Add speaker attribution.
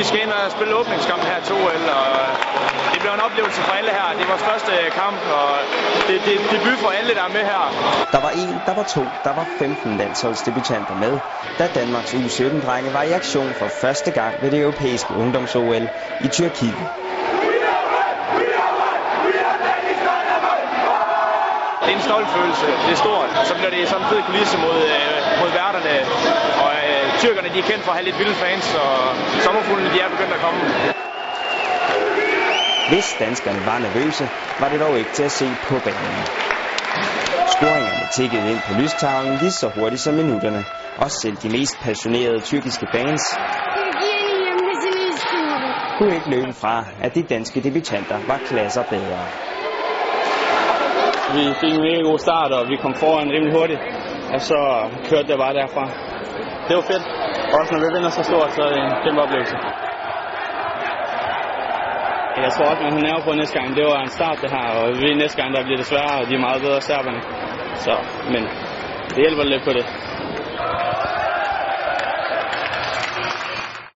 Speaker 1: Vi skal ind og spille åbningskampen her til OL, og det bliver en oplevelse for alle her. Det er vores første kamp, og det, det er debut for alle, der er med her.
Speaker 2: Der var en, der var to, der var 15 landsholdsdebutanter med, da Danmarks U17-drenge var i aktion for første gang ved det europæiske ungdoms-OL i Tyrkiet.
Speaker 1: Det er en stolt følelse. Det er stort. Og så bliver det sådan en fed kulisse mod, øh, mod øh, tyrkerne de er kendt for at have lidt vilde fans, og sommerfuglene de er begyndt at komme.
Speaker 2: Hvis danskerne var nervøse, var det dog ikke til at se på banen. Scoringerne tikkede ind på lystavlen lige så hurtigt som minutterne. Også selv de mest passionerede tyrkiske
Speaker 3: istiyorum.
Speaker 2: kunne ikke løbe fra, at de danske debutanter var klasser bedre.
Speaker 4: Vi fik en mega god start, og vi kom foran rimelig hurtigt. Og så kørte det bare derfra. Det var fedt. Også når vi vinder så stort, så er det en kæmpe oplevelse. Jeg tror også, man har nerve på næste gang. Det var en start det her, og vi næste gang der bliver det sværere, og de er meget bedre serberne. Så, men det hjælper lidt på det.